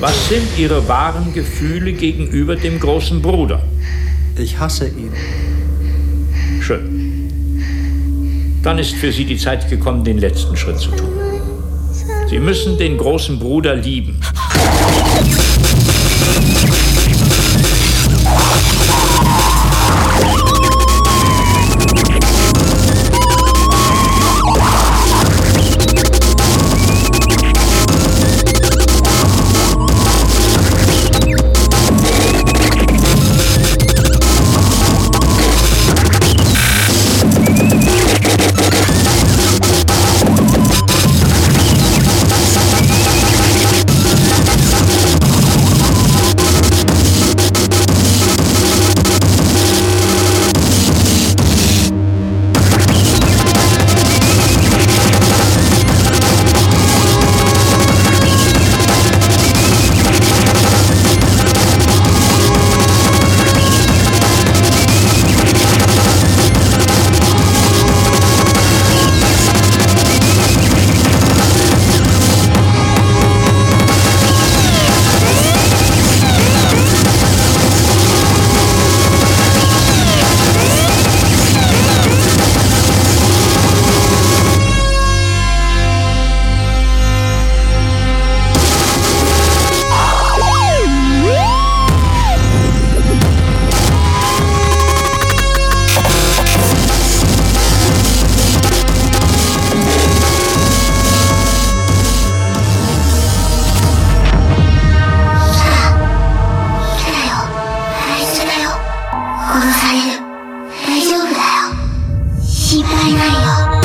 Was sind Ihre wahren Gefühle gegenüber dem großen Bruder? Ich hasse ihn. Schön. Dann ist für Sie die Zeit gekommen, den letzten Schritt zu tun. Sie müssen den großen Bruder lieben. 没太阳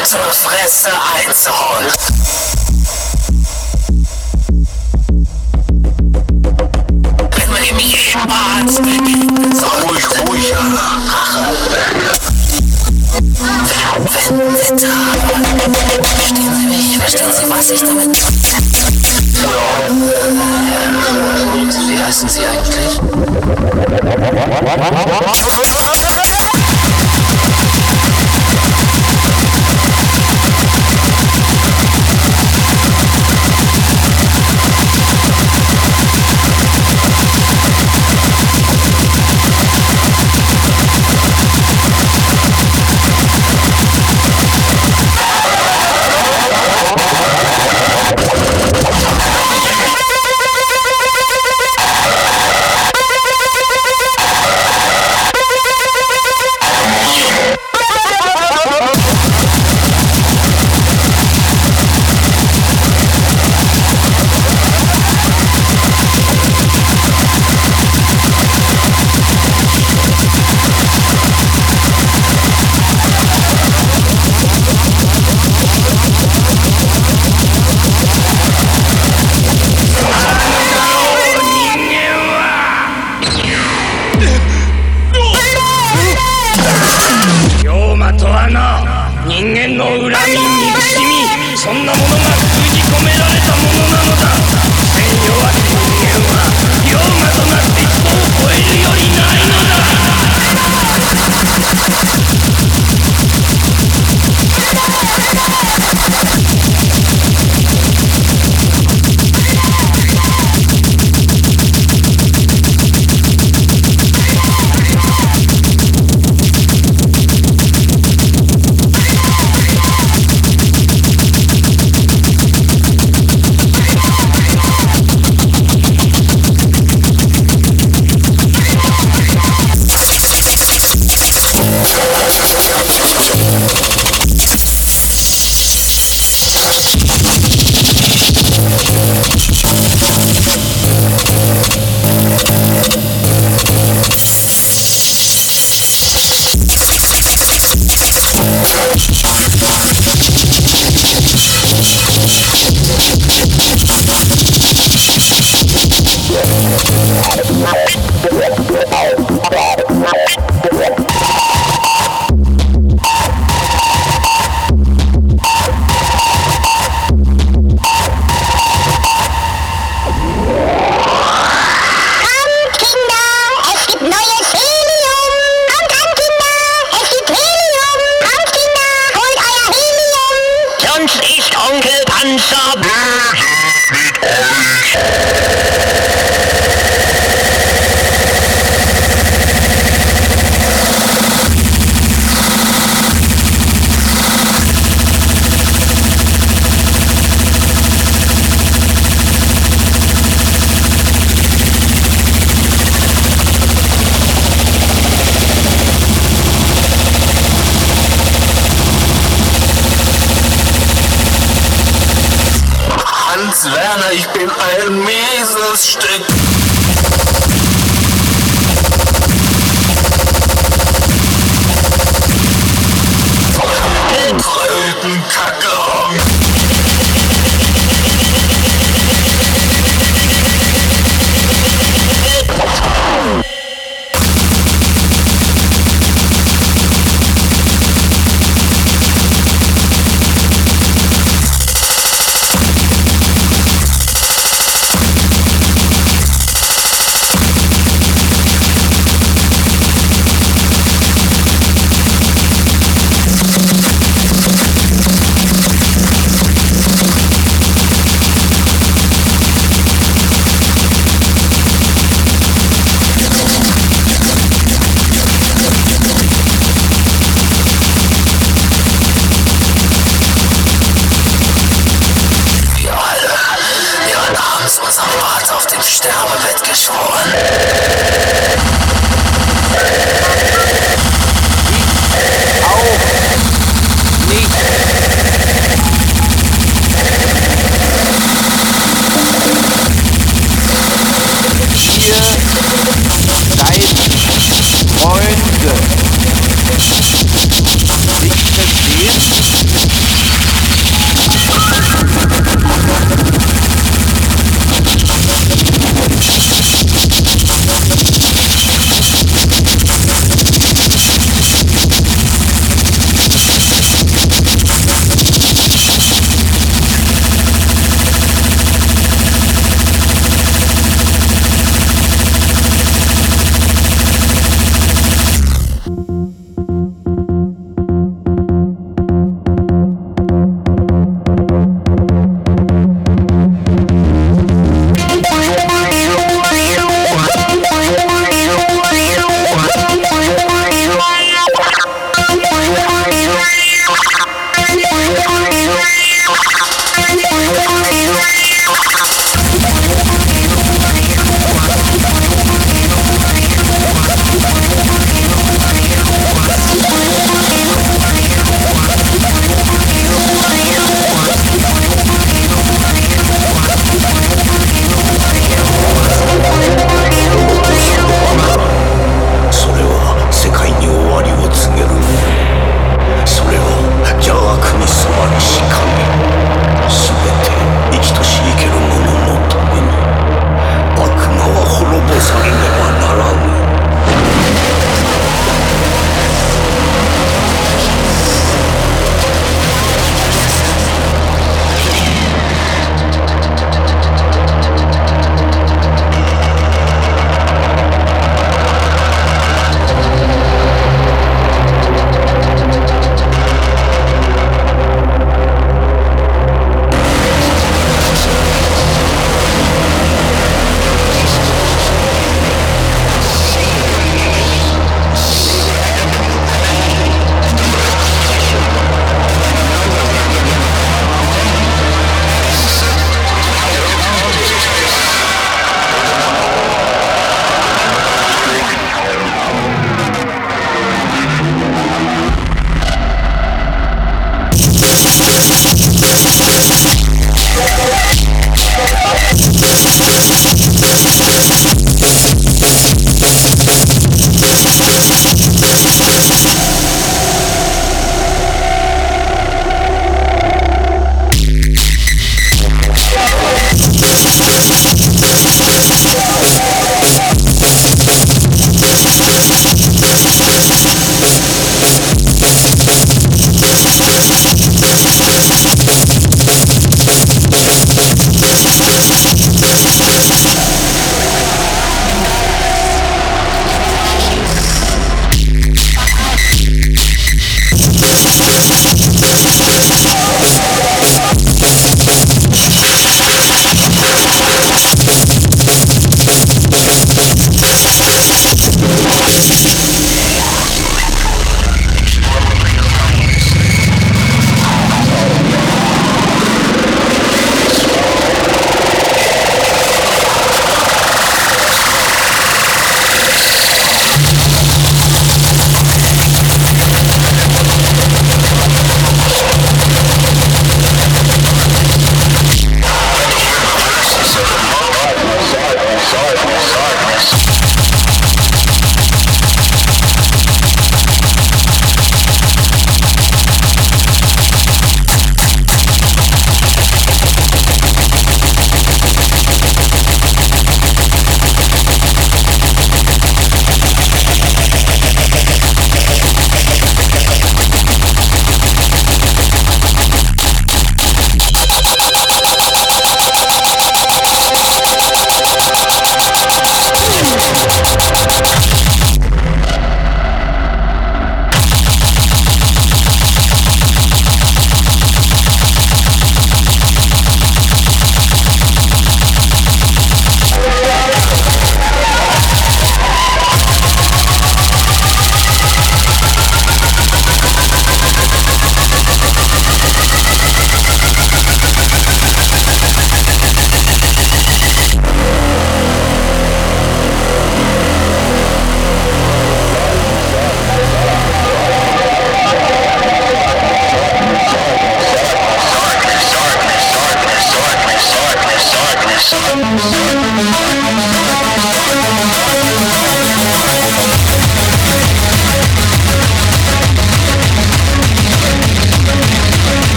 unsere Fresse einzuholen. Wenn man im Jägerbad so ruhig, ruhig, Wenn Winter, verstehen Sie mich, verstehen Sie, was ich damit... Wie heißen Sie eigentlich?